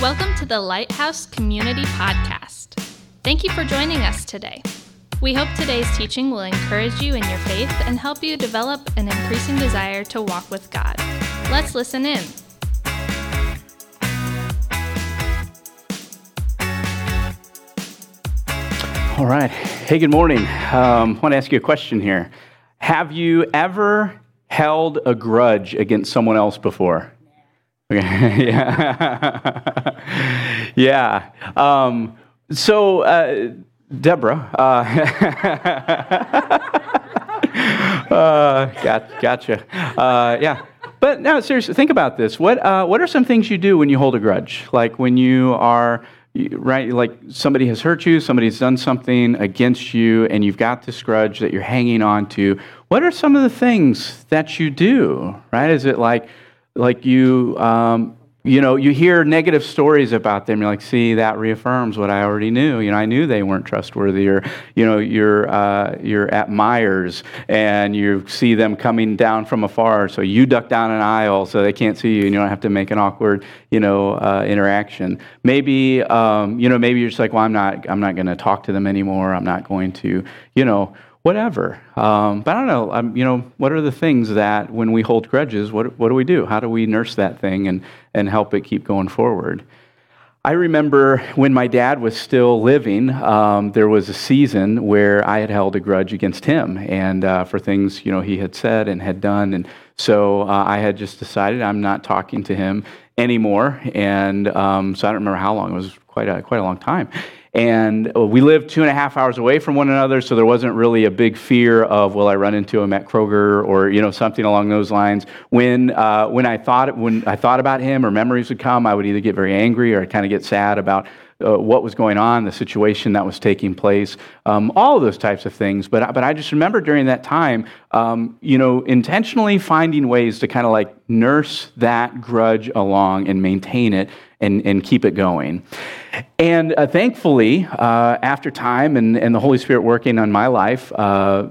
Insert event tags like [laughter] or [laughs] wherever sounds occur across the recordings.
Welcome to the Lighthouse Community Podcast. Thank you for joining us today. We hope today's teaching will encourage you in your faith and help you develop an increasing desire to walk with God. Let's listen in. All right. Hey, good morning. Um, I want to ask you a question here. Have you ever held a grudge against someone else before? Okay. [laughs] yeah. yeah. Um, so, uh, Deborah, uh, [laughs] uh, got, gotcha. Uh, yeah. But no, seriously, think about this. What, uh, what are some things you do when you hold a grudge? Like when you are right? Like somebody has hurt you, somebody's done something against you, and you've got this grudge that you're hanging on to. What are some of the things that you do, right? Is it like, like you, um, you know, you hear negative stories about them. You're like, see, that reaffirms what I already knew. You know, I knew they weren't trustworthy. Or, you know, you're uh, you're at Meijers and you see them coming down from afar, so you duck down an aisle so they can't see you, and you don't have to make an awkward, you know, uh, interaction. Maybe, um, you know, maybe you're just like, well, I'm not, I'm not going to talk to them anymore. I'm not going to, you know whatever. Um, but I don't know. Um, you know, what are the things that when we hold grudges, what what do we do? How do we nurse that thing and and help it keep going forward? I remember when my dad was still living, um, there was a season where I had held a grudge against him and uh, for things you know he had said and had done, and so uh, I had just decided I'm not talking to him anymore. And um, so I don't remember how long; it was quite a quite a long time. And we lived two and a half hours away from one another, so there wasn't really a big fear of, will I run into him at Kroger or you know something along those lines. When uh, when I thought when I thought about him or memories would come, I would either get very angry or I'd kind of get sad about uh, what was going on, the situation that was taking place, um, all of those types of things. But, but I just remember during that time, um, you know, intentionally finding ways to kind of like nurse that grudge along and maintain it and, and keep it going. And uh, thankfully, uh, after time and, and the Holy Spirit working on my life, uh,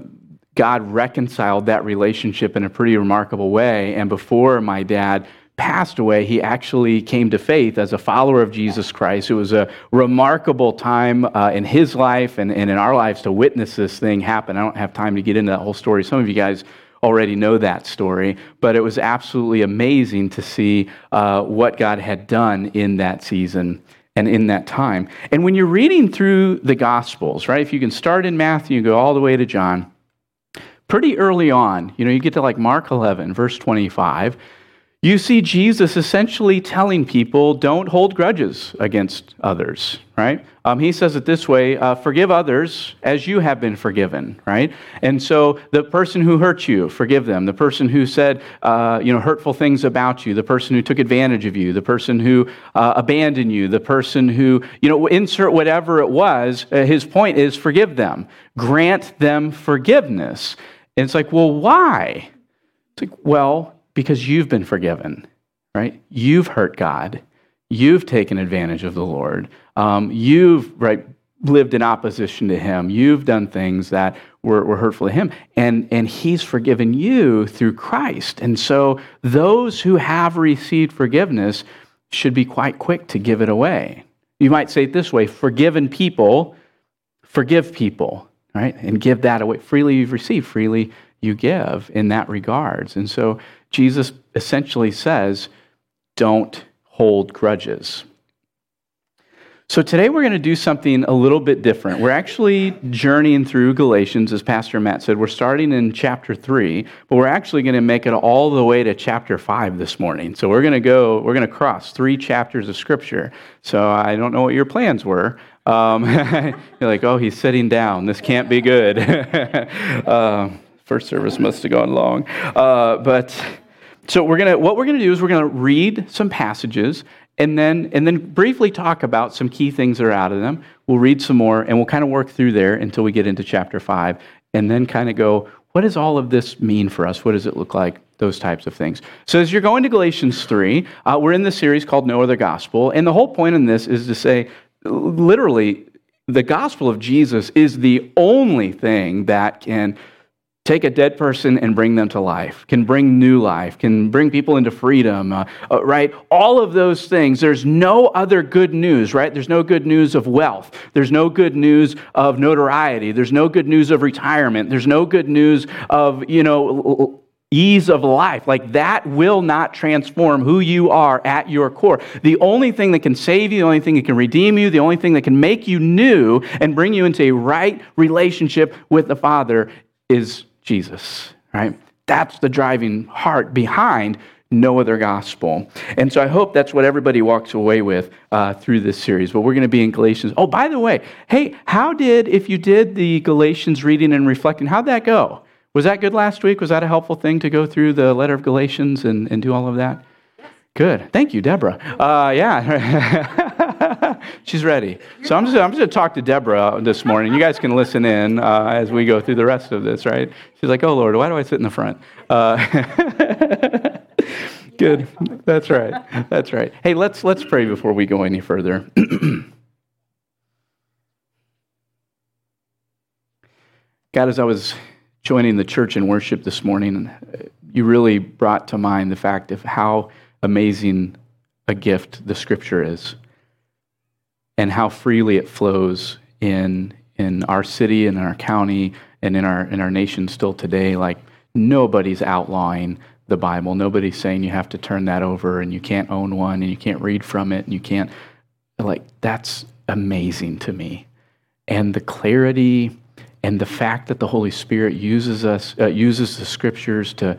God reconciled that relationship in a pretty remarkable way. And before my dad passed away, he actually came to faith as a follower of Jesus Christ. It was a remarkable time uh, in his life and, and in our lives to witness this thing happen. I don't have time to get into that whole story. Some of you guys already know that story, but it was absolutely amazing to see uh, what God had done in that season and in that time. And when you're reading through the Gospels, right, if you can start in Matthew and go all the way to John, pretty early on, you know, you get to like Mark 11, verse 25 you see Jesus essentially telling people don't hold grudges against others, right? Um, he says it this way uh, forgive others as you have been forgiven, right? And so the person who hurt you, forgive them. The person who said, uh, you know, hurtful things about you, the person who took advantage of you, the person who uh, abandoned you, the person who, you know, insert whatever it was, uh, his point is forgive them, grant them forgiveness. And it's like, well, why? It's like, well, because you've been forgiven, right? You've hurt God. You've taken advantage of the Lord. Um, you've right lived in opposition to Him. You've done things that were, were hurtful to Him, and and He's forgiven you through Christ. And so those who have received forgiveness should be quite quick to give it away. You might say it this way: forgiven people forgive people, right, and give that away freely. You've received freely. You give in that regards, and so Jesus essentially says, don't hold grudges. So today we're going to do something a little bit different. We're actually journeying through Galatians, as Pastor Matt said. We're starting in chapter 3, but we're actually going to make it all the way to chapter 5 this morning. So we're going to go, we're going to cross three chapters of Scripture. So I don't know what your plans were. Um, [laughs] you're like, oh, he's sitting down. This can't be good. [laughs] uh, First service must have gone long. Uh, but so we're gonna what we're gonna do is we're gonna read some passages and then and then briefly talk about some key things that are out of them. We'll read some more and we'll kind of work through there until we get into chapter five, and then kind of go, what does all of this mean for us? What does it look like? Those types of things. So as you're going to Galatians three, uh, we're in the series called No Other Gospel, and the whole point in this is to say, literally, the gospel of Jesus is the only thing that can take a dead person and bring them to life, can bring new life, can bring people into freedom, uh, uh, right? All of those things. There's no other good news, right? There's no good news of wealth. There's no good news of notoriety. There's no good news of retirement. There's no good news of, you know, ease of life. Like that will not transform who you are at your core. The only thing that can save you, the only thing that can redeem you, the only thing that can make you new and bring you into a right relationship with the Father is Jesus, right? That's the driving heart behind no other gospel. And so I hope that's what everybody walks away with uh, through this series. But we're going to be in Galatians. Oh, by the way, hey, how did, if you did the Galatians reading and reflecting, how'd that go? Was that good last week? Was that a helpful thing to go through the letter of Galatians and, and do all of that? Good. Thank you, Deborah. Uh, yeah, [laughs] she's ready. So I'm just, I'm just going to talk to Deborah this morning. You guys can listen in uh, as we go through the rest of this, right? She's like, oh, Lord, why do I sit in the front? Uh, [laughs] good. That's right. That's right. Hey, let's, let's pray before we go any further. [clears throat] God, as I was joining the church in worship this morning, you really brought to mind the fact of how amazing a gift the scripture is and how freely it flows in in our city and in our county and in our in our nation still today like nobody's outlawing the bible nobody's saying you have to turn that over and you can't own one and you can't read from it and you can't like that's amazing to me and the clarity and the fact that the holy spirit uses us uh, uses the scriptures to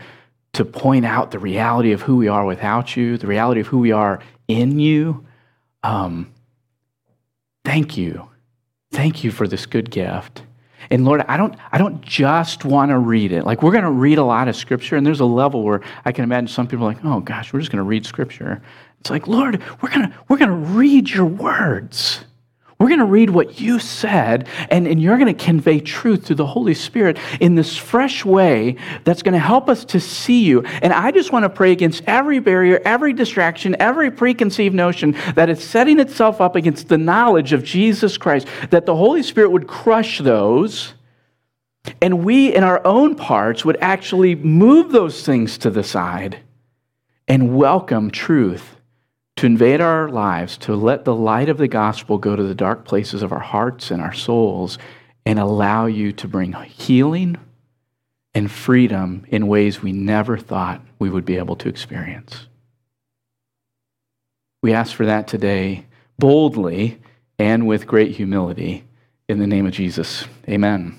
to point out the reality of who we are without you, the reality of who we are in you. Um, thank you. Thank you for this good gift. And Lord, I don't, I don't just want to read it. Like, we're going to read a lot of scripture, and there's a level where I can imagine some people like, oh gosh, we're just going to read scripture. It's like, Lord, we're going to, we're going to read your words. We're going to read what you said, and, and you're going to convey truth through the Holy Spirit in this fresh way that's going to help us to see you. And I just want to pray against every barrier, every distraction, every preconceived notion that is setting itself up against the knowledge of Jesus Christ, that the Holy Spirit would crush those, and we in our own parts would actually move those things to the side and welcome truth to invade our lives, to let the light of the gospel go to the dark places of our hearts and our souls, and allow you to bring healing and freedom in ways we never thought we would be able to experience. We ask for that today boldly and with great humility in the name of Jesus. Amen.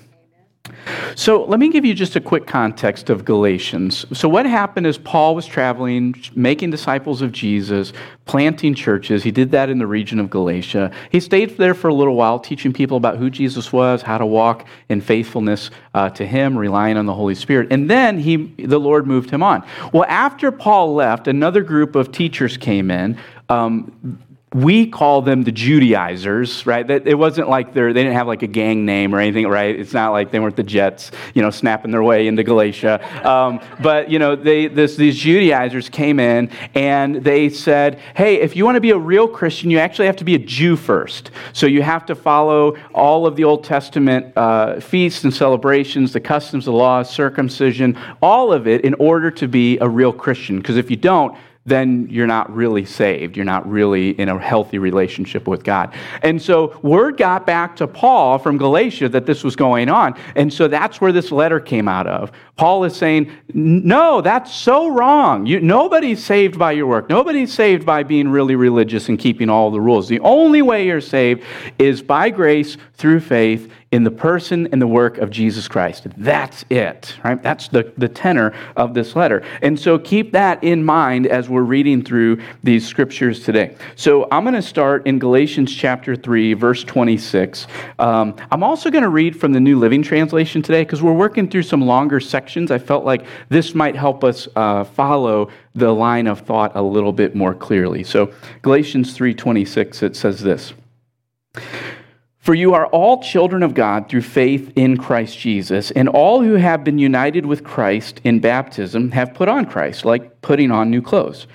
So let me give you just a quick context of Galatians. So, what happened is Paul was traveling, making disciples of Jesus, planting churches. He did that in the region of Galatia. He stayed there for a little while, teaching people about who Jesus was, how to walk in faithfulness uh, to Him, relying on the Holy Spirit. And then he, the Lord moved him on. Well, after Paul left, another group of teachers came in. Um, we call them the Judaizers, right? It wasn't like they didn't have like a gang name or anything, right? It's not like they weren't the Jets, you know, snapping their way into Galatia. Um, but, you know, they, this, these Judaizers came in and they said, hey, if you want to be a real Christian, you actually have to be a Jew first. So you have to follow all of the Old Testament uh, feasts and celebrations, the customs, the laws, circumcision, all of it in order to be a real Christian. Because if you don't, then you're not really saved. You're not really in a healthy relationship with God. And so word got back to Paul from Galatia that this was going on. And so that's where this letter came out of. Paul is saying, no, that's so wrong. You, nobody's saved by your work. Nobody's saved by being really religious and keeping all the rules. The only way you're saved is by grace through faith in the person and the work of Jesus Christ. That's it, right? That's the, the tenor of this letter. And so keep that in mind as we're reading through these scriptures today. So I'm going to start in Galatians chapter 3, verse 26. Um, I'm also going to read from the New Living Translation today because we're working through some longer sections. I felt like this might help us uh, follow the line of thought a little bit more clearly. So Galatians 3:26 it says this. For you are all children of God through faith in Christ Jesus, and all who have been united with Christ in baptism have put on Christ, like putting on new clothes.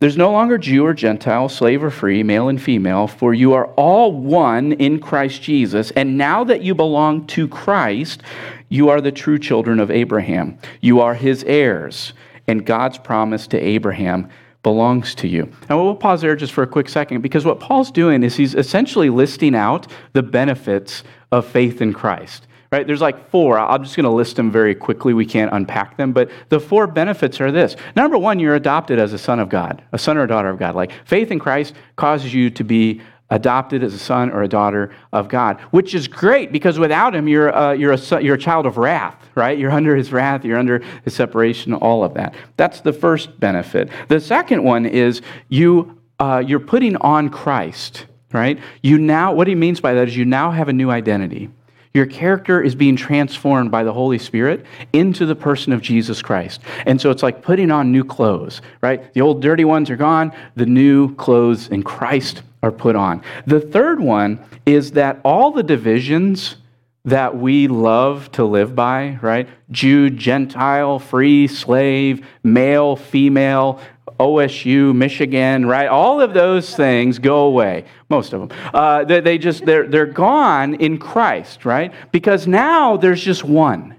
There's no longer Jew or Gentile, slave or free, male and female, for you are all one in Christ Jesus. And now that you belong to Christ, you are the true children of Abraham. You are his heirs, and God's promise to Abraham belongs to you. And we'll pause there just for a quick second because what Paul's doing is he's essentially listing out the benefits of faith in Christ right? There's like four. I'm just going to list them very quickly. We can't unpack them, but the four benefits are this. Number one, you're adopted as a son of God, a son or daughter of God. Like faith in Christ causes you to be adopted as a son or a daughter of God, which is great because without him, you're, uh, you're, a, you're a child of wrath, right? You're under his wrath, you're under his separation, all of that. That's the first benefit. The second one is you, uh, you're putting on Christ, right? You now, what he means by that is you now have a new identity. Your character is being transformed by the Holy Spirit into the person of Jesus Christ. And so it's like putting on new clothes, right? The old dirty ones are gone, the new clothes in Christ are put on. The third one is that all the divisions that we love to live by, right? Jew, Gentile, free, slave, male, female, OSU, Michigan, right? All of those things go away. Most of them. Uh, they, they just, they're, they're gone in Christ, right? Because now there's just one.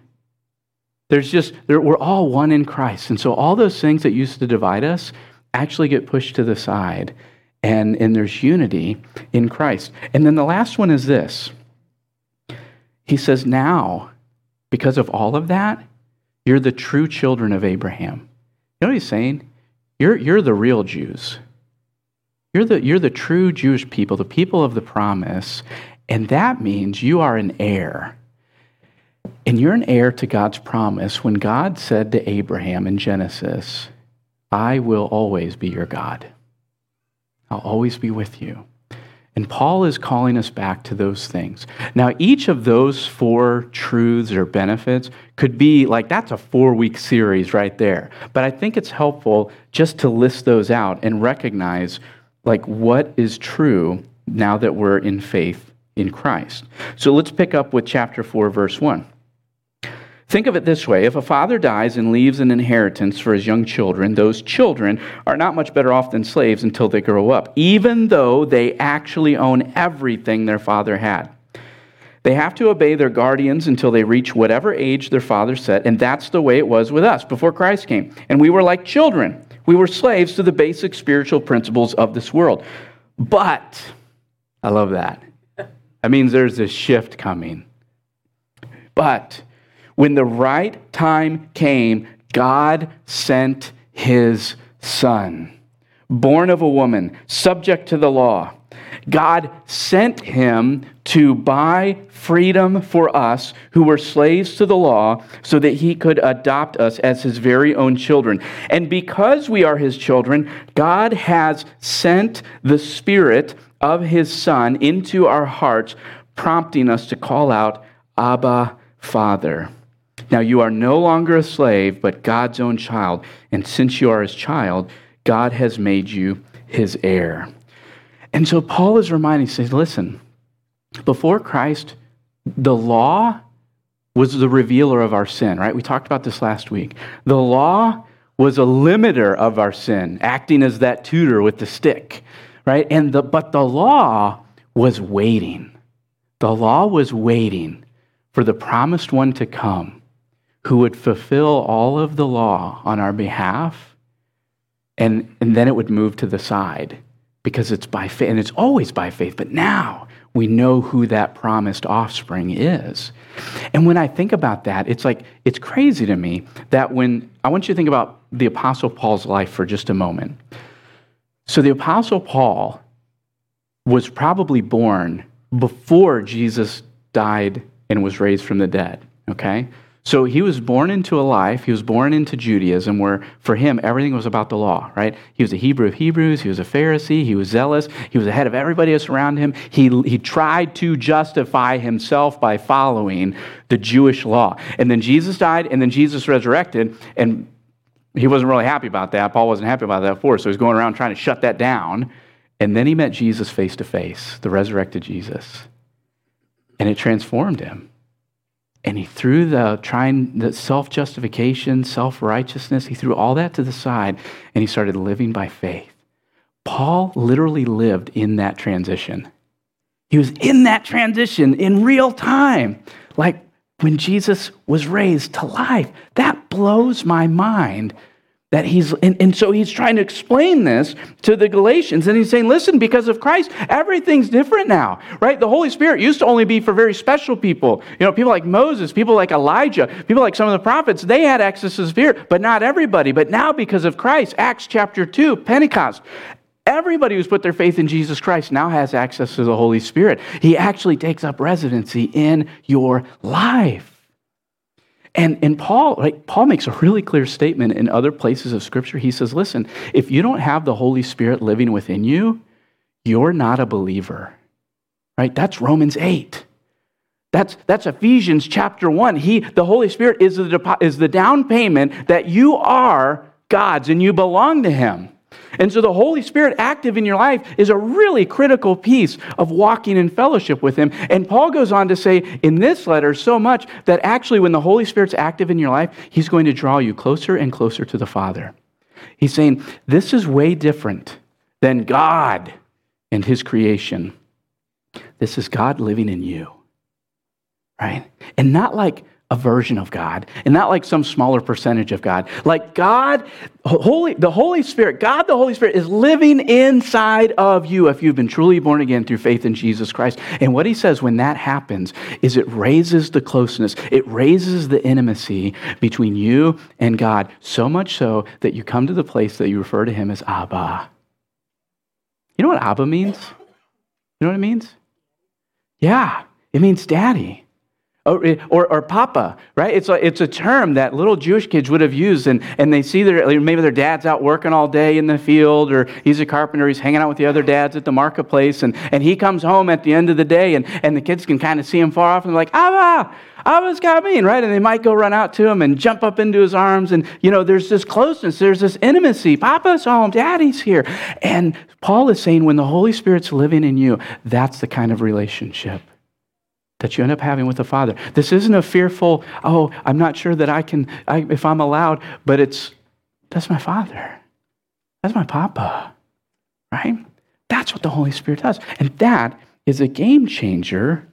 There's just, there, we're all one in Christ. And so all those things that used to divide us actually get pushed to the side. And, and there's unity in Christ. And then the last one is this He says, now, because of all of that, you're the true children of Abraham. You know what he's saying? You're, you're the real Jews. You're the, you're the true Jewish people, the people of the promise. And that means you are an heir. And you're an heir to God's promise when God said to Abraham in Genesis, I will always be your God. I'll always be with you. And Paul is calling us back to those things. Now, each of those four truths or benefits could be like that's a four week series right there. But I think it's helpful just to list those out and recognize like what is true now that we're in faith in Christ. So let's pick up with chapter 4, verse 1. Think of it this way if a father dies and leaves an inheritance for his young children, those children are not much better off than slaves until they grow up, even though they actually own everything their father had. They have to obey their guardians until they reach whatever age their father set, and that's the way it was with us before Christ came. And we were like children. We were slaves to the basic spiritual principles of this world. But, I love that. That means there's a shift coming. But, when the right time came, God sent his son, born of a woman, subject to the law. God sent him to buy freedom for us who were slaves to the law so that he could adopt us as his very own children. And because we are his children, God has sent the Spirit of his Son into our hearts, prompting us to call out, Abba, Father. Now you are no longer a slave, but God's own child. And since you are his child, God has made you his heir. And so Paul is reminding, says, listen, before Christ, the law was the revealer of our sin, right? We talked about this last week. The law was a limiter of our sin, acting as that tutor with the stick, right? And the, but the law was waiting. The law was waiting for the promised one to come who would fulfill all of the law on our behalf, and, and then it would move to the side because it's by faith, and it's always by faith. But now we know who that promised offspring is. And when I think about that, it's like, it's crazy to me that when I want you to think about the Apostle Paul's life for just a moment. So the Apostle Paul was probably born before Jesus died and was raised from the dead, okay? So he was born into a life, he was born into Judaism where for him everything was about the law, right? He was a Hebrew of Hebrews, he was a Pharisee, he was zealous, he was ahead of everybody else around him. He, he tried to justify himself by following the Jewish law. And then Jesus died, and then Jesus resurrected, and he wasn't really happy about that. Paul wasn't happy about that before, so he's going around trying to shut that down. And then he met Jesus face to face, the resurrected Jesus. And it transformed him. And he threw the trying the self-justification, self-righteousness, he threw all that to the side and he started living by faith. Paul literally lived in that transition. He was in that transition in real time, like when Jesus was raised to life. That blows my mind that he's and, and, so he's trying to explain this to the galatians and he's saying listen because of christ everything's different now right the holy spirit used to only be for very special people you know people like moses people like elijah people like some of the prophets they had access to the spirit but not everybody but now because of christ acts chapter 2 pentecost Everybody who's put their faith in Jesus Christ now has access to the Holy Spirit. He actually takes up residency in your life. And, and Paul, like, Paul makes a really clear statement in other places of Scripture. He says, listen, if you don't have the Holy Spirit living within you, you're not a believer. Right? That's Romans 8. That's, that's Ephesians chapter 1. He, the Holy Spirit is the, is the down payment that you are God's and you belong to Him. And so the Holy Spirit active in your life is a really critical piece of walking in fellowship with Him. And Paul goes on to say in this letter so much that actually, when the Holy Spirit's active in your life, He's going to draw you closer and closer to the Father. He's saying, This is way different than God and His creation. This is God living in you, right? And not like a version of God and not like some smaller percentage of God. Like God, Holy, the Holy Spirit, God the Holy Spirit is living inside of you if you've been truly born again through faith in Jesus Christ. And what he says when that happens is it raises the closeness, it raises the intimacy between you and God, so much so that you come to the place that you refer to him as Abba. You know what Abba means? You know what it means? Yeah, it means daddy. Or, oh, or, or, papa, right? It's a, it's a term that little Jewish kids would have used, and, and they see their, maybe their dad's out working all day in the field, or he's a carpenter, he's hanging out with the other dads at the marketplace, and, and he comes home at the end of the day, and, and the kids can kind of see him far off, and they're like, Abba, Abba's coming, right? And they might go run out to him and jump up into his arms, and, you know, there's this closeness, there's this intimacy. Papa's home, daddy's here. And Paul is saying when the Holy Spirit's living in you, that's the kind of relationship that you end up having with the Father. This isn't a fearful, oh, I'm not sure that I can, I, if I'm allowed, but it's, that's my Father. That's my Papa, right? That's what the Holy Spirit does. And that is a game changer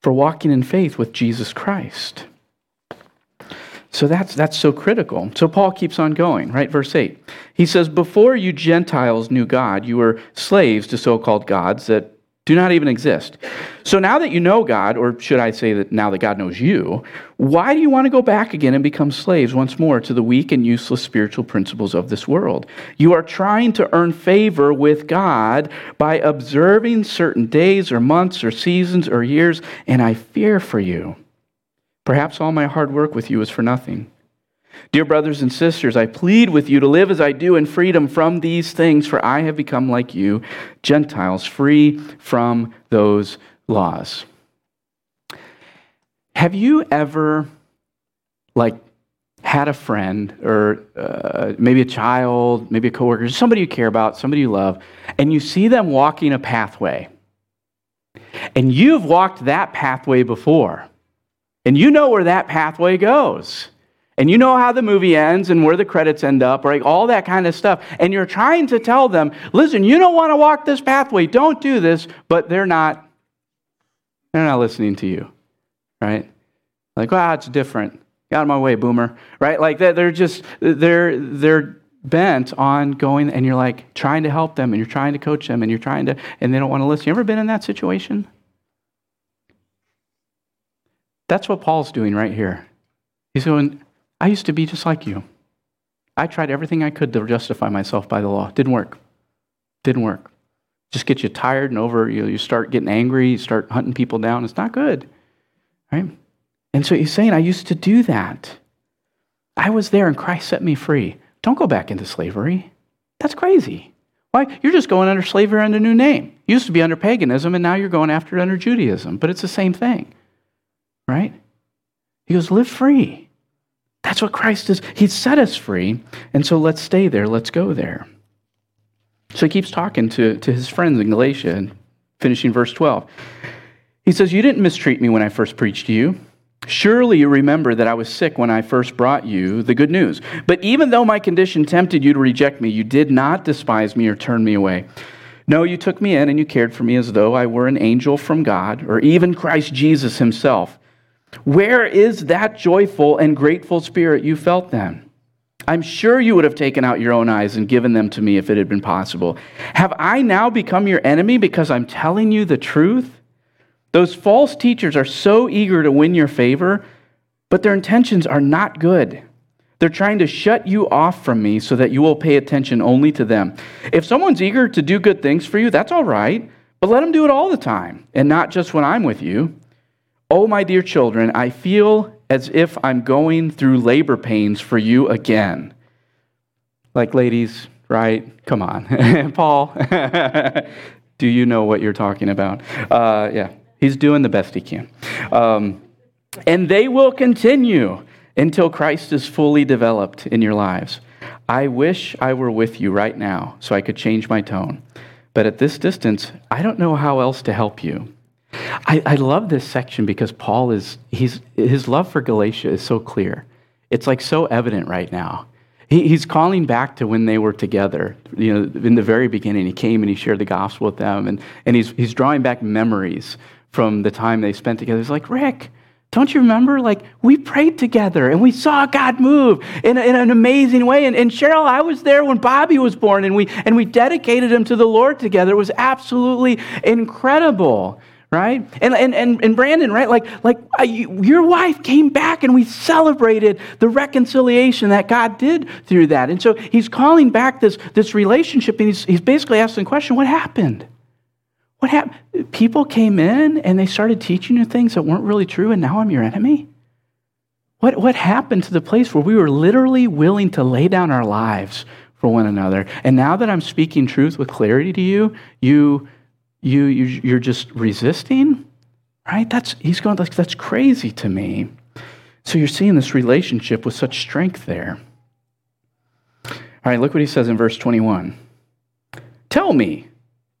for walking in faith with Jesus Christ. So that's, that's so critical. So Paul keeps on going, right? Verse 8. He says, Before you Gentiles knew God, you were slaves to so called gods that do not even exist. So now that you know God, or should I say that now that God knows you, why do you want to go back again and become slaves once more to the weak and useless spiritual principles of this world? You are trying to earn favor with God by observing certain days or months or seasons or years, and I fear for you. Perhaps all my hard work with you is for nothing. Dear brothers and sisters, I plead with you to live as I do in freedom from these things, for I have become like you, Gentiles, free from those laws. Have you ever, like, had a friend or uh, maybe a child, maybe a coworker, somebody you care about, somebody you love, and you see them walking a pathway, and you've walked that pathway before, and you know where that pathway goes. And you know how the movie ends and where the credits end up, right? All that kind of stuff. And you're trying to tell them, listen, you don't want to walk this pathway, don't do this, but they're not they're not listening to you. Right? Like, oh, it's different. Get out of my way, boomer. Right? Like that they're just they're they're bent on going and you're like trying to help them and you're trying to coach them and you're trying to and they don't want to listen. You ever been in that situation? That's what Paul's doing right here. He's going, I used to be just like you. I tried everything I could to justify myself by the law. Didn't work. Didn't work. Just get you tired and over. You, you start getting angry. You start hunting people down. It's not good. Right? And so he's saying, I used to do that. I was there and Christ set me free. Don't go back into slavery. That's crazy. Why? You're just going under slavery under a new name. You used to be under paganism and now you're going after it under Judaism, but it's the same thing. Right? He goes, live free. That's what Christ is. He set us free. And so let's stay there. Let's go there. So he keeps talking to, to his friends in Galatia finishing verse 12. He says, You didn't mistreat me when I first preached to you. Surely you remember that I was sick when I first brought you the good news. But even though my condition tempted you to reject me, you did not despise me or turn me away. No, you took me in and you cared for me as though I were an angel from God or even Christ Jesus himself. Where is that joyful and grateful spirit you felt then? I'm sure you would have taken out your own eyes and given them to me if it had been possible. Have I now become your enemy because I'm telling you the truth? Those false teachers are so eager to win your favor, but their intentions are not good. They're trying to shut you off from me so that you will pay attention only to them. If someone's eager to do good things for you, that's all right, but let them do it all the time and not just when I'm with you. Oh, my dear children, I feel as if I'm going through labor pains for you again. Like, ladies, right? Come on. [laughs] Paul, [laughs] do you know what you're talking about? Uh, yeah. He's doing the best he can. Um, and they will continue until Christ is fully developed in your lives. I wish I were with you right now so I could change my tone. But at this distance, I don't know how else to help you. I, I love this section because Paul is, he's, his love for Galatia is so clear. It's like so evident right now. He, he's calling back to when they were together. You know, in the very beginning, he came and he shared the gospel with them, and, and he's, he's drawing back memories from the time they spent together. It's like, Rick, don't you remember? Like, we prayed together and we saw God move in, a, in an amazing way. And, and, Cheryl, I was there when Bobby was born and we, and we dedicated him to the Lord together. It was absolutely incredible, right? And, and, and, and Brandon, right? Like, like uh, your wife came back and we celebrated the reconciliation that God did through that. And so he's calling back this, this relationship and he's, he's basically asking the question what happened? What happened? People came in and they started teaching you things that weren't really true, and now I'm your enemy? What, what happened to the place where we were literally willing to lay down our lives for one another? And now that I'm speaking truth with clarity to you, you, you, you you're just resisting? Right? That's, he's going, like, that's crazy to me. So you're seeing this relationship with such strength there. All right, look what he says in verse 21. Tell me,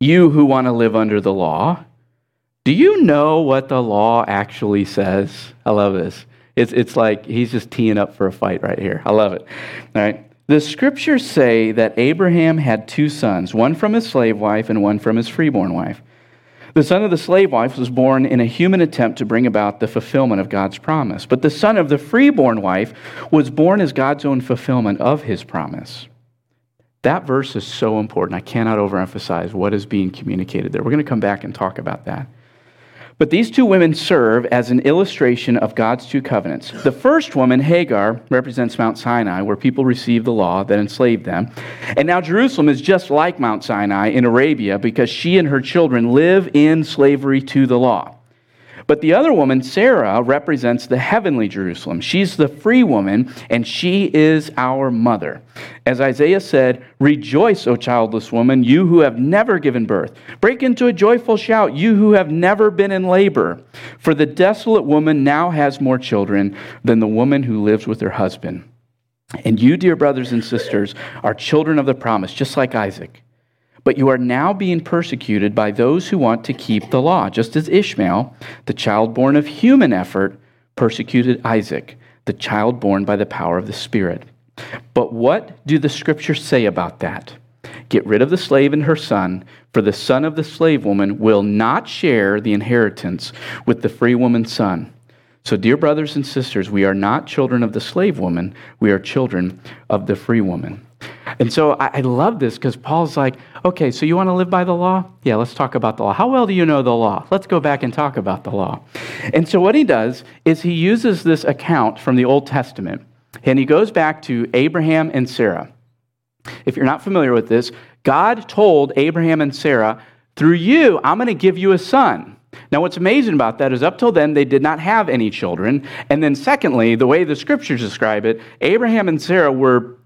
you who want to live under the law, do you know what the law actually says? I love this. It's, it's like he's just teeing up for a fight right here. I love it. All right. The scriptures say that Abraham had two sons, one from his slave wife and one from his freeborn wife. The son of the slave wife was born in a human attempt to bring about the fulfillment of God's promise. But the son of the freeborn wife was born as God's own fulfillment of his promise. That verse is so important. I cannot overemphasize what is being communicated there. We're going to come back and talk about that. But these two women serve as an illustration of God's two covenants. The first woman, Hagar, represents Mount Sinai, where people received the law that enslaved them. And now Jerusalem is just like Mount Sinai in Arabia because she and her children live in slavery to the law. But the other woman, Sarah, represents the heavenly Jerusalem. She's the free woman, and she is our mother. As Isaiah said, Rejoice, O childless woman, you who have never given birth. Break into a joyful shout, you who have never been in labor. For the desolate woman now has more children than the woman who lives with her husband. And you, dear brothers and sisters, are children of the promise, just like Isaac. But you are now being persecuted by those who want to keep the law, just as Ishmael, the child born of human effort, persecuted Isaac, the child born by the power of the Spirit. But what do the scriptures say about that? Get rid of the slave and her son, for the son of the slave woman will not share the inheritance with the free woman's son. So, dear brothers and sisters, we are not children of the slave woman, we are children of the free woman. And so I, I love this because Paul's like, okay, so you want to live by the law? Yeah, let's talk about the law. How well do you know the law? Let's go back and talk about the law. And so what he does is he uses this account from the Old Testament and he goes back to Abraham and Sarah. If you're not familiar with this, God told Abraham and Sarah, through you, I'm going to give you a son. Now, what's amazing about that is up till then, they did not have any children. And then, secondly, the way the scriptures describe it, Abraham and Sarah were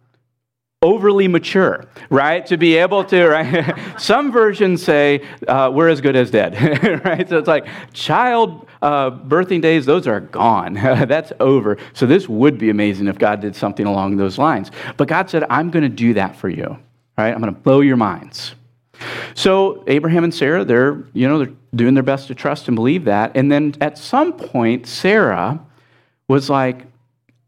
overly mature, right? To be able to, right? [laughs] Some versions say uh, we're as good as dead, [laughs] right? So it's like child uh, birthing days, those are gone. [laughs] That's over. So this would be amazing if God did something along those lines. But God said, I'm going to do that for you, right? I'm going to blow your minds. So Abraham and Sarah, they're, you know, they're doing their best to trust and believe that. And then at some point, Sarah was like,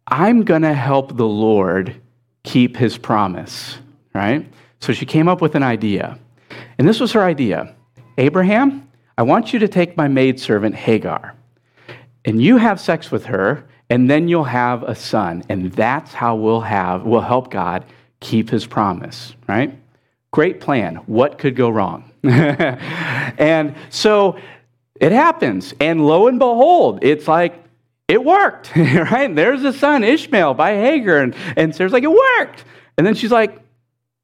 I'm going to help the Lord keep his promise, right? So she came up with an idea. And this was her idea Abraham, I want you to take my maidservant Hagar, and you have sex with her, and then you'll have a son. And that's how we'll have, we'll help God keep his promise, right? Great plan. What could go wrong? [laughs] and so it happens. And lo and behold, it's like, it worked, [laughs] right? There's a son, Ishmael, by Hagar. And, and Sarah's like, it worked. And then she's like,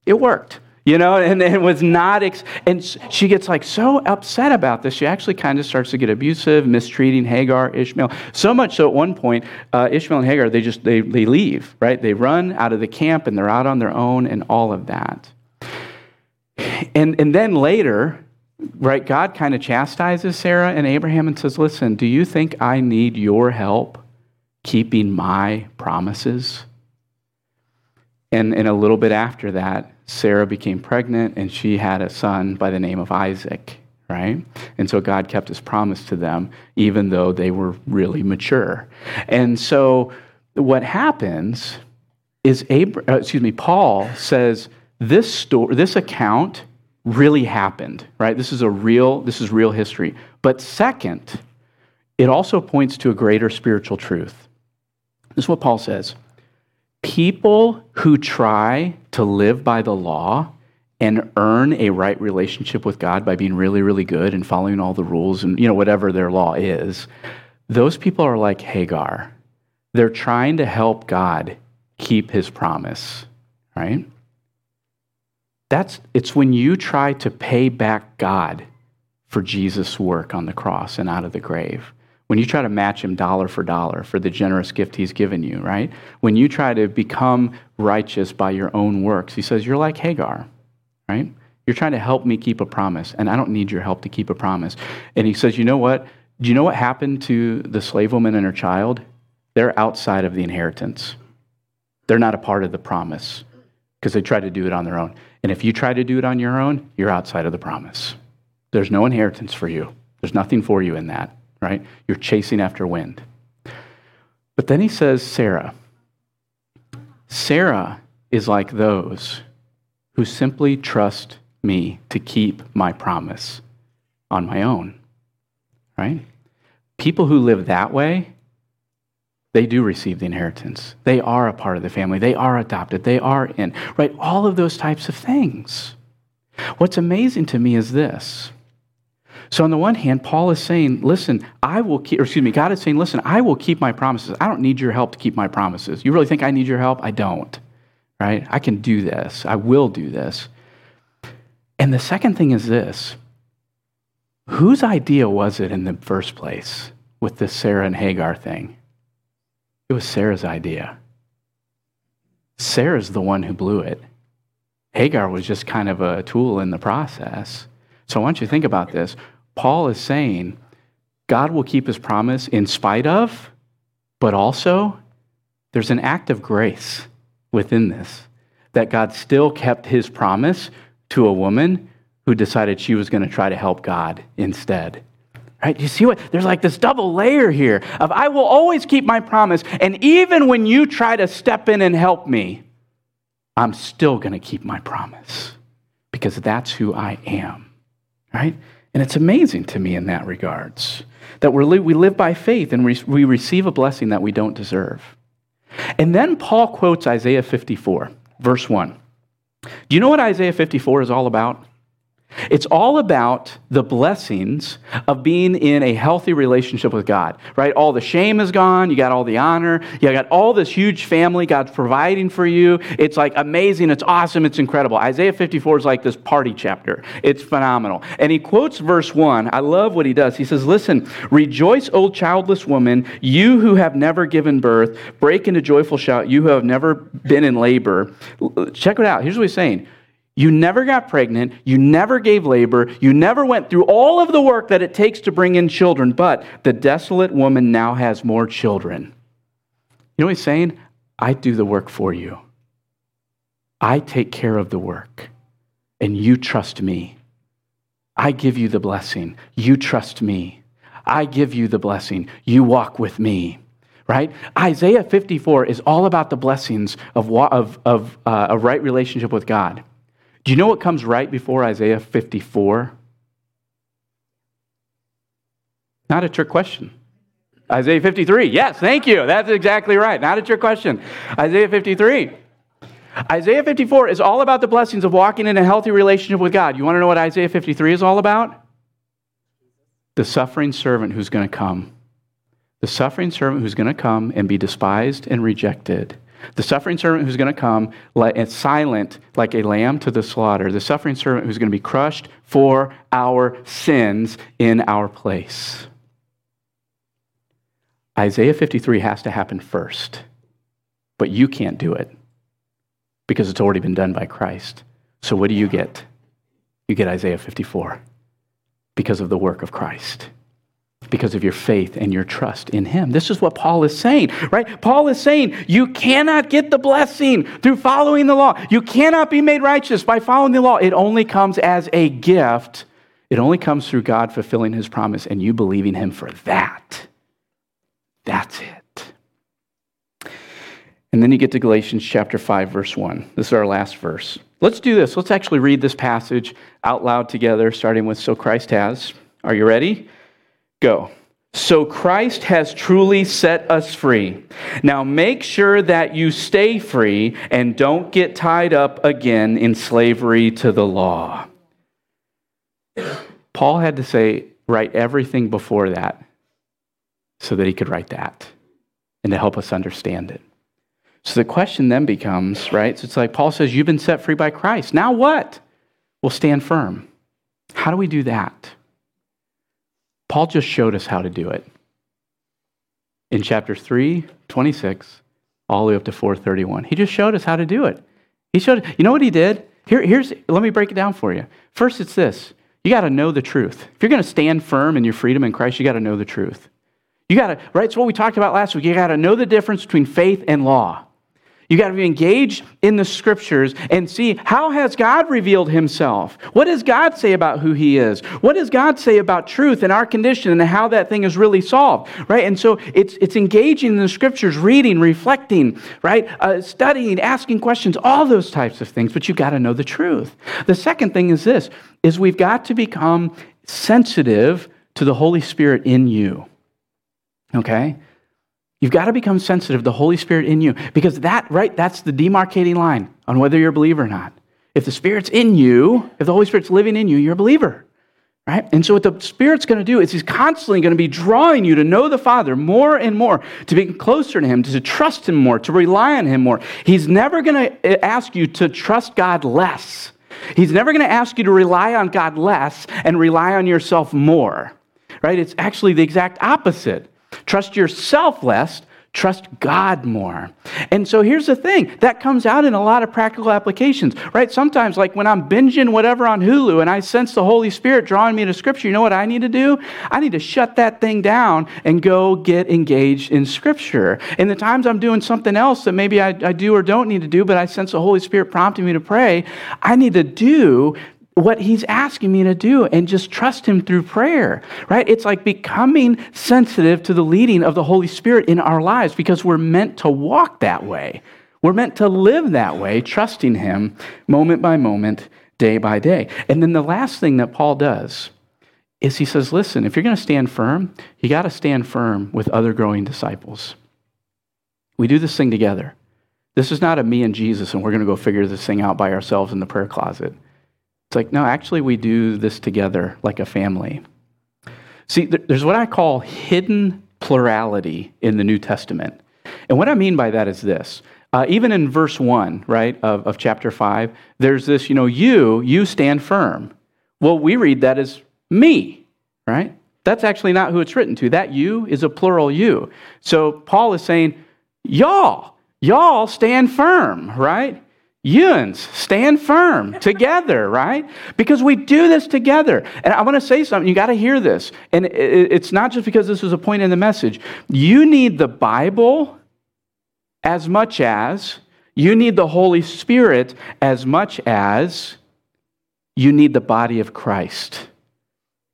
it worked you know, and it was not, ex- and she gets like so upset about this. She actually kind of starts to get abusive, mistreating Hagar, Ishmael. So much so at one point, uh, Ishmael and Hagar, they just, they, they leave, right? They run out of the camp and they're out on their own and all of that. And, and then later, right, God kind of chastises Sarah and Abraham and says, listen, do you think I need your help keeping my promises? And, and a little bit after that, Sarah became pregnant and she had a son by the name of Isaac, right? And so God kept his promise to them, even though they were really mature. And so what happens is, Abra- uh, excuse me, Paul says this story, this account really happened, right? This is a real, this is real history. But second, it also points to a greater spiritual truth. This is what Paul says people who try to live by the law and earn a right relationship with God by being really, really good and following all the rules and, you know, whatever their law is, those people are like Hagar. They're trying to help God keep his promise, right? That's, it's when you try to pay back God for Jesus' work on the cross and out of the grave. When you try to match him dollar for dollar for the generous gift he's given you, right? When you try to become righteous by your own works, he says, You're like Hagar, right? You're trying to help me keep a promise, and I don't need your help to keep a promise. And he says, You know what? Do you know what happened to the slave woman and her child? They're outside of the inheritance. They're not a part of the promise because they tried to do it on their own. And if you try to do it on your own, you're outside of the promise. There's no inheritance for you, there's nothing for you in that right? You're chasing after wind. But then he says, Sarah. Sarah is like those who simply trust me to keep my promise on my own, right? People who live that way, they do receive the inheritance. They are a part of the family. They are adopted. They are in, right? All of those types of things. What's amazing to me is this so, on the one hand, Paul is saying, listen, I will keep, excuse me, God is saying, listen, I will keep my promises. I don't need your help to keep my promises. You really think I need your help? I don't, right? I can do this. I will do this. And the second thing is this whose idea was it in the first place with this Sarah and Hagar thing? It was Sarah's idea. Sarah's the one who blew it. Hagar was just kind of a tool in the process. So I want you to think about this. Paul is saying God will keep his promise in spite of, but also there's an act of grace within this that God still kept his promise to a woman who decided she was going to try to help God instead. Right? You see what? There's like this double layer here of I will always keep my promise. And even when you try to step in and help me, I'm still going to keep my promise because that's who I am. Right? And it's amazing to me in that regards that we we live by faith and we, we receive a blessing that we don't deserve. And then Paul quotes Isaiah 54, verse 1. Do you know what Isaiah 54 is all about? It's all about the blessings of being in a healthy relationship with God, right? All the shame is gone. You got all the honor. You got all this huge family God's providing for you. It's like amazing. It's awesome. It's incredible. Isaiah 54 is like this party chapter. It's phenomenal. And he quotes verse 1. I love what he does. He says, Listen, rejoice, old childless woman, you who have never given birth. Break into joyful shout, you who have never been in labor. Check it out. Here's what he's saying you never got pregnant. You never gave labor. You never went through all of the work that it takes to bring in children. But the desolate woman now has more children. You know what he's saying? I do the work for you. I take care of the work, and you trust me. I give you the blessing. You trust me. I give you the blessing. You walk with me. right? Isaiah 54 is all about the blessings of, of, of uh, a right relationship with God. Do you know what comes right before Isaiah 54? Not a trick question. Isaiah 53. Yes, thank you. That's exactly right. Not a trick question. Isaiah 53. Isaiah 54 is all about the blessings of walking in a healthy relationship with God. You want to know what Isaiah 53 is all about? The suffering servant who's going to come. The suffering servant who's going to come and be despised and rejected. The suffering servant who's going to come and silent like a lamb to the slaughter. The suffering servant who's going to be crushed for our sins in our place. Isaiah 53 has to happen first, but you can't do it because it's already been done by Christ. So what do you get? You get Isaiah 54 because of the work of Christ because of your faith and your trust in him. This is what Paul is saying, right? Paul is saying you cannot get the blessing through following the law. You cannot be made righteous by following the law. It only comes as a gift. It only comes through God fulfilling his promise and you believing him for that. That's it. And then you get to Galatians chapter 5 verse 1. This is our last verse. Let's do this. Let's actually read this passage out loud together starting with so Christ has. Are you ready? Go. So Christ has truly set us free. Now make sure that you stay free and don't get tied up again in slavery to the law. Paul had to say, write everything before that so that he could write that and to help us understand it. So the question then becomes, right? So it's like Paul says, You've been set free by Christ. Now what? We'll stand firm. How do we do that? Paul just showed us how to do it. In chapter 3, 26, all the way up to 431. He just showed us how to do it. He showed, you know what he did? Here, here's, let me break it down for you. First, it's this you got to know the truth. If you're going to stand firm in your freedom in Christ, you got to know the truth. You got to, right? It's what we talked about last week. You got to know the difference between faith and law. You got to be engaged in the scriptures and see how has God revealed himself? What does God say about who he is? What does God say about truth and our condition and how that thing is really solved, right? And so it's, it's engaging in the scriptures, reading, reflecting, right? Uh, studying, asking questions, all those types of things, but you've got to know the truth. The second thing is this, is we've got to become sensitive to the Holy Spirit in you, okay? You've got to become sensitive to the Holy Spirit in you because that, right, that's the demarcating line on whether you're a believer or not. If the Spirit's in you, if the Holy Spirit's living in you, you're a believer, right? And so what the Spirit's going to do is He's constantly going to be drawing you to know the Father more and more, to be closer to Him, to trust Him more, to rely on Him more. He's never going to eh, ask you to trust God less. He's never going to ask you to rely on God less and rely on yourself more, right? It's actually the exact opposite. Trust yourself less, trust God more. And so here's the thing that comes out in a lot of practical applications, right? Sometimes, like when I'm binging whatever on Hulu and I sense the Holy Spirit drawing me to Scripture, you know what I need to do? I need to shut that thing down and go get engaged in Scripture. And the times I'm doing something else that maybe I, I do or don't need to do, but I sense the Holy Spirit prompting me to pray, I need to do what he's asking me to do and just trust him through prayer, right? It's like becoming sensitive to the leading of the Holy Spirit in our lives because we're meant to walk that way. We're meant to live that way, trusting him moment by moment, day by day. And then the last thing that Paul does is he says, listen, if you're going to stand firm, you got to stand firm with other growing disciples. We do this thing together. This is not a me and Jesus, and we're going to go figure this thing out by ourselves in the prayer closet. It's like, no, actually, we do this together like a family. See, there's what I call hidden plurality in the New Testament. And what I mean by that is this. Uh, even in verse 1, right, of, of chapter 5, there's this, you know, you, you stand firm. Well, we read that as me, right? That's actually not who it's written to. That you is a plural you. So Paul is saying, y'all, y'all stand firm, right? Yuns, stand firm [laughs] together, right? Because we do this together. And I want to say something, you got to hear this. And it's not just because this was a point in the message. You need the Bible as much as you need the Holy Spirit as much as you need the body of Christ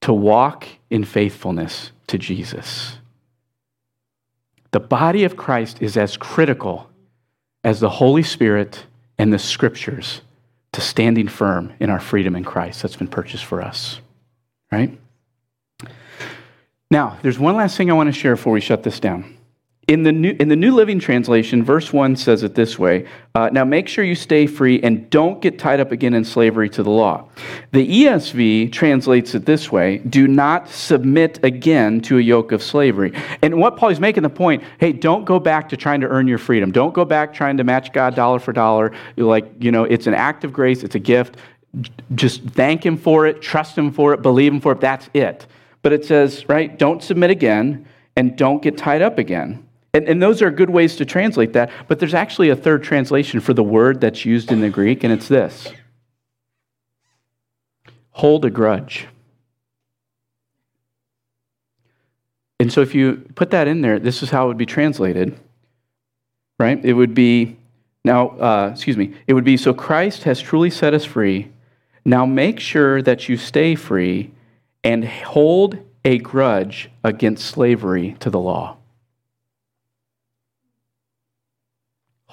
to walk in faithfulness to Jesus. The body of Christ is as critical as the Holy Spirit and the scriptures to standing firm in our freedom in Christ that's been purchased for us. Right? Now, there's one last thing I want to share before we shut this down. In the, New, in the New Living Translation, verse 1 says it this way uh, Now make sure you stay free and don't get tied up again in slavery to the law. The ESV translates it this way Do not submit again to a yoke of slavery. And what Paul is making the point hey, don't go back to trying to earn your freedom. Don't go back trying to match God dollar for dollar. Like, you know, it's an act of grace, it's a gift. Just thank Him for it, trust Him for it, believe Him for it. That's it. But it says, right, don't submit again and don't get tied up again. And, and those are good ways to translate that. But there's actually a third translation for the word that's used in the Greek, and it's this hold a grudge. And so if you put that in there, this is how it would be translated, right? It would be, now, uh, excuse me, it would be so Christ has truly set us free. Now make sure that you stay free and hold a grudge against slavery to the law.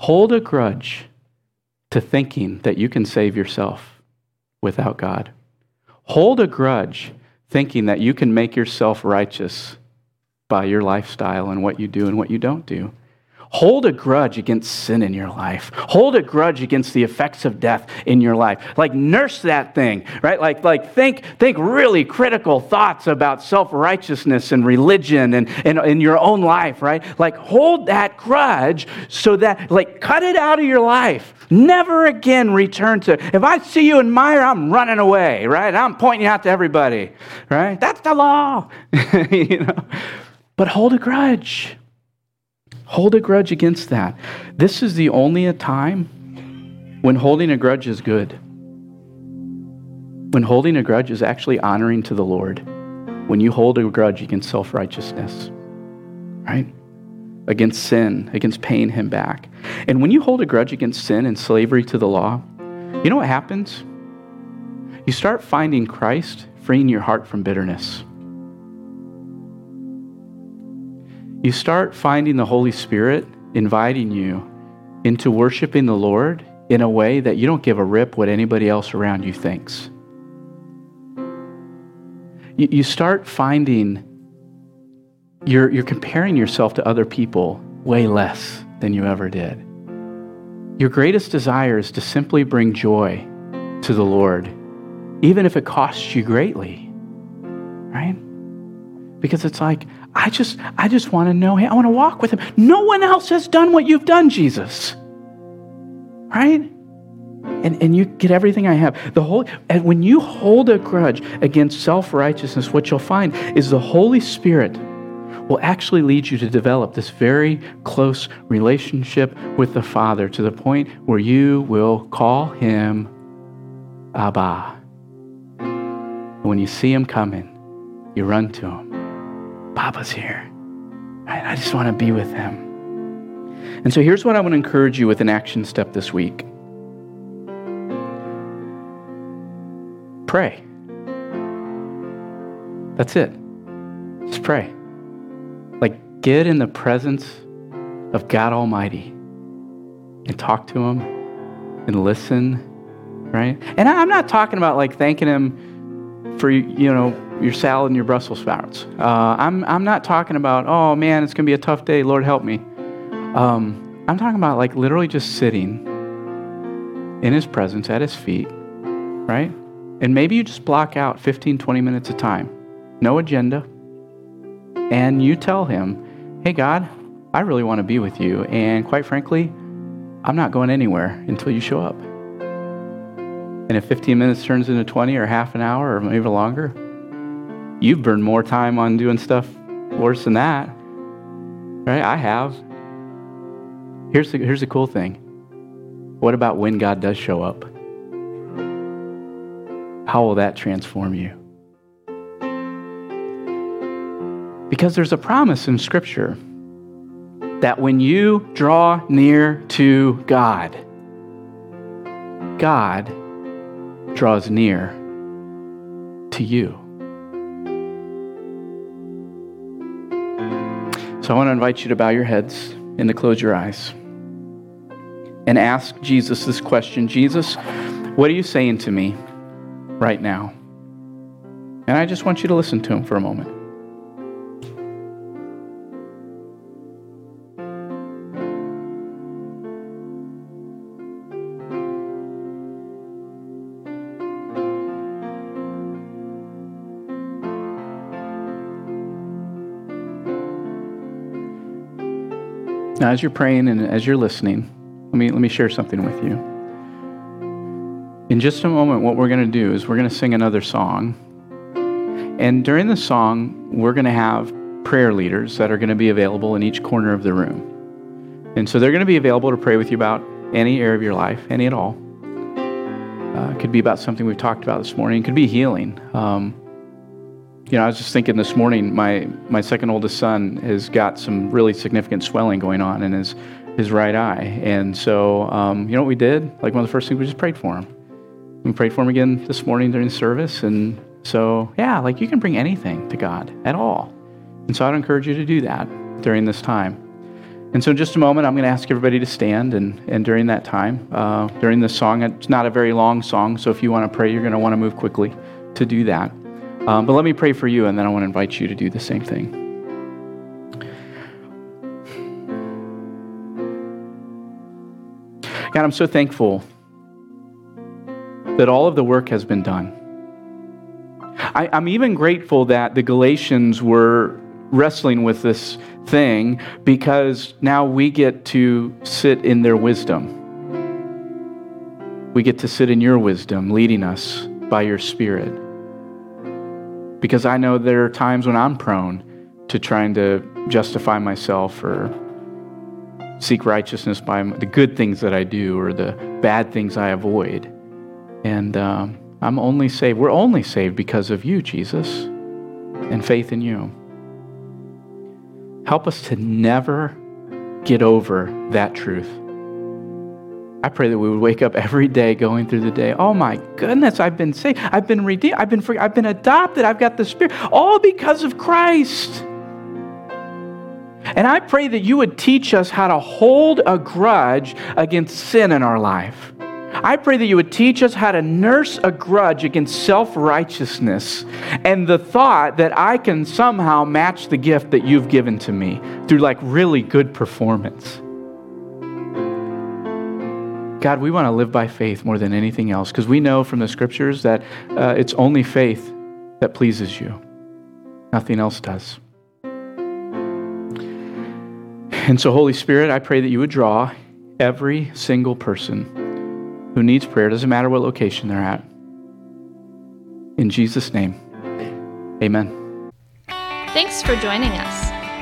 Hold a grudge to thinking that you can save yourself without God. Hold a grudge thinking that you can make yourself righteous by your lifestyle and what you do and what you don't do. Hold a grudge against sin in your life. Hold a grudge against the effects of death in your life. Like nurse that thing, right? Like, like think, think really critical thoughts about self-righteousness and religion and, in your own life, right? Like hold that grudge so that, like, cut it out of your life. Never again return to. If I see you in Meijer, I'm running away, right? I'm pointing out to everybody, right? That's the law, [laughs] you know. But hold a grudge. Hold a grudge against that. This is the only time when holding a grudge is good. When holding a grudge is actually honoring to the Lord. When you hold a grudge against self righteousness, right? Against sin, against paying Him back. And when you hold a grudge against sin and slavery to the law, you know what happens? You start finding Christ freeing your heart from bitterness. You start finding the Holy Spirit inviting you into worshiping the Lord in a way that you don't give a rip what anybody else around you thinks. You, you start finding you're, you're comparing yourself to other people way less than you ever did. Your greatest desire is to simply bring joy to the Lord, even if it costs you greatly, right? Because it's like, I just, I just want to know him. I want to walk with him. No one else has done what you've done, Jesus. Right? And, and you get everything I have. The whole, and when you hold a grudge against self righteousness, what you'll find is the Holy Spirit will actually lead you to develop this very close relationship with the Father to the point where you will call him Abba. when you see him coming, you run to him Papa's here. I just want to be with him. And so here's what I want to encourage you with an action step this week pray. That's it. Just pray. Like, get in the presence of God Almighty and talk to Him and listen, right? And I'm not talking about like thanking Him for, you know, your salad and your Brussels sprouts. Uh, I'm, I'm not talking about, oh man, it's going to be a tough day, Lord help me. Um, I'm talking about like literally just sitting in His presence at His feet, right? And maybe you just block out 15, 20 minutes of time, no agenda, and you tell Him, hey, God, I really want to be with you. And quite frankly, I'm not going anywhere until you show up. And if 15 minutes turns into 20 or half an hour or maybe longer, You've burned more time on doing stuff worse than that. Right? I have. Here's the, here's the cool thing. What about when God does show up? How will that transform you? Because there's a promise in Scripture that when you draw near to God, God draws near to you. So I want to invite you to bow your heads and to close your eyes and ask Jesus this question Jesus, what are you saying to me right now? And I just want you to listen to him for a moment. As you're praying and as you're listening, let me, let me share something with you. In just a moment, what we're going to do is we're going to sing another song. And during the song, we're going to have prayer leaders that are going to be available in each corner of the room. And so they're going to be available to pray with you about any area of your life, any at all. Uh, it could be about something we've talked about this morning. It could be healing. Um, you know, I was just thinking this morning, my, my second oldest son has got some really significant swelling going on in his, his right eye. And so, um, you know what we did? Like one of the first things, we just prayed for him. We prayed for him again this morning during the service. And so, yeah, like you can bring anything to God at all. And so I'd encourage you to do that during this time. And so, in just a moment, I'm going to ask everybody to stand. And, and during that time, uh, during this song, it's not a very long song. So, if you want to pray, you're going to want to move quickly to do that. Um, but let me pray for you, and then I want to invite you to do the same thing. God, I'm so thankful that all of the work has been done. I, am even grateful that the Galatians were wrestling with this thing because now we get to sit in their wisdom. We get to sit in your wisdom, leading us by your Spirit because I know there are times when I'm prone to trying to justify myself or seek righteousness by the good things that I do or the bad things I avoid. And um, I'm only saved, we're only saved because of you, Jesus, and faith in you. Help us to never get over that truth. I pray that we would wake up every day going through the day. Oh my goodness, I've been saved. I've been redeemed. I've been free. I've been adopted. I've got the Spirit. All because of Christ. And I pray that you would teach us how to hold a grudge against sin in our life. I pray that you would teach us how to nurse a grudge against self righteousness and the thought that I can somehow match the gift that you've given to me through like really good performance. God, we want to live by faith more than anything else because we know from the scriptures that uh, it's only faith that pleases you, nothing else does. And so, Holy Spirit, I pray that you would draw every single person who needs prayer, doesn't matter what location they're at. In Jesus' name, amen. Thanks for joining us.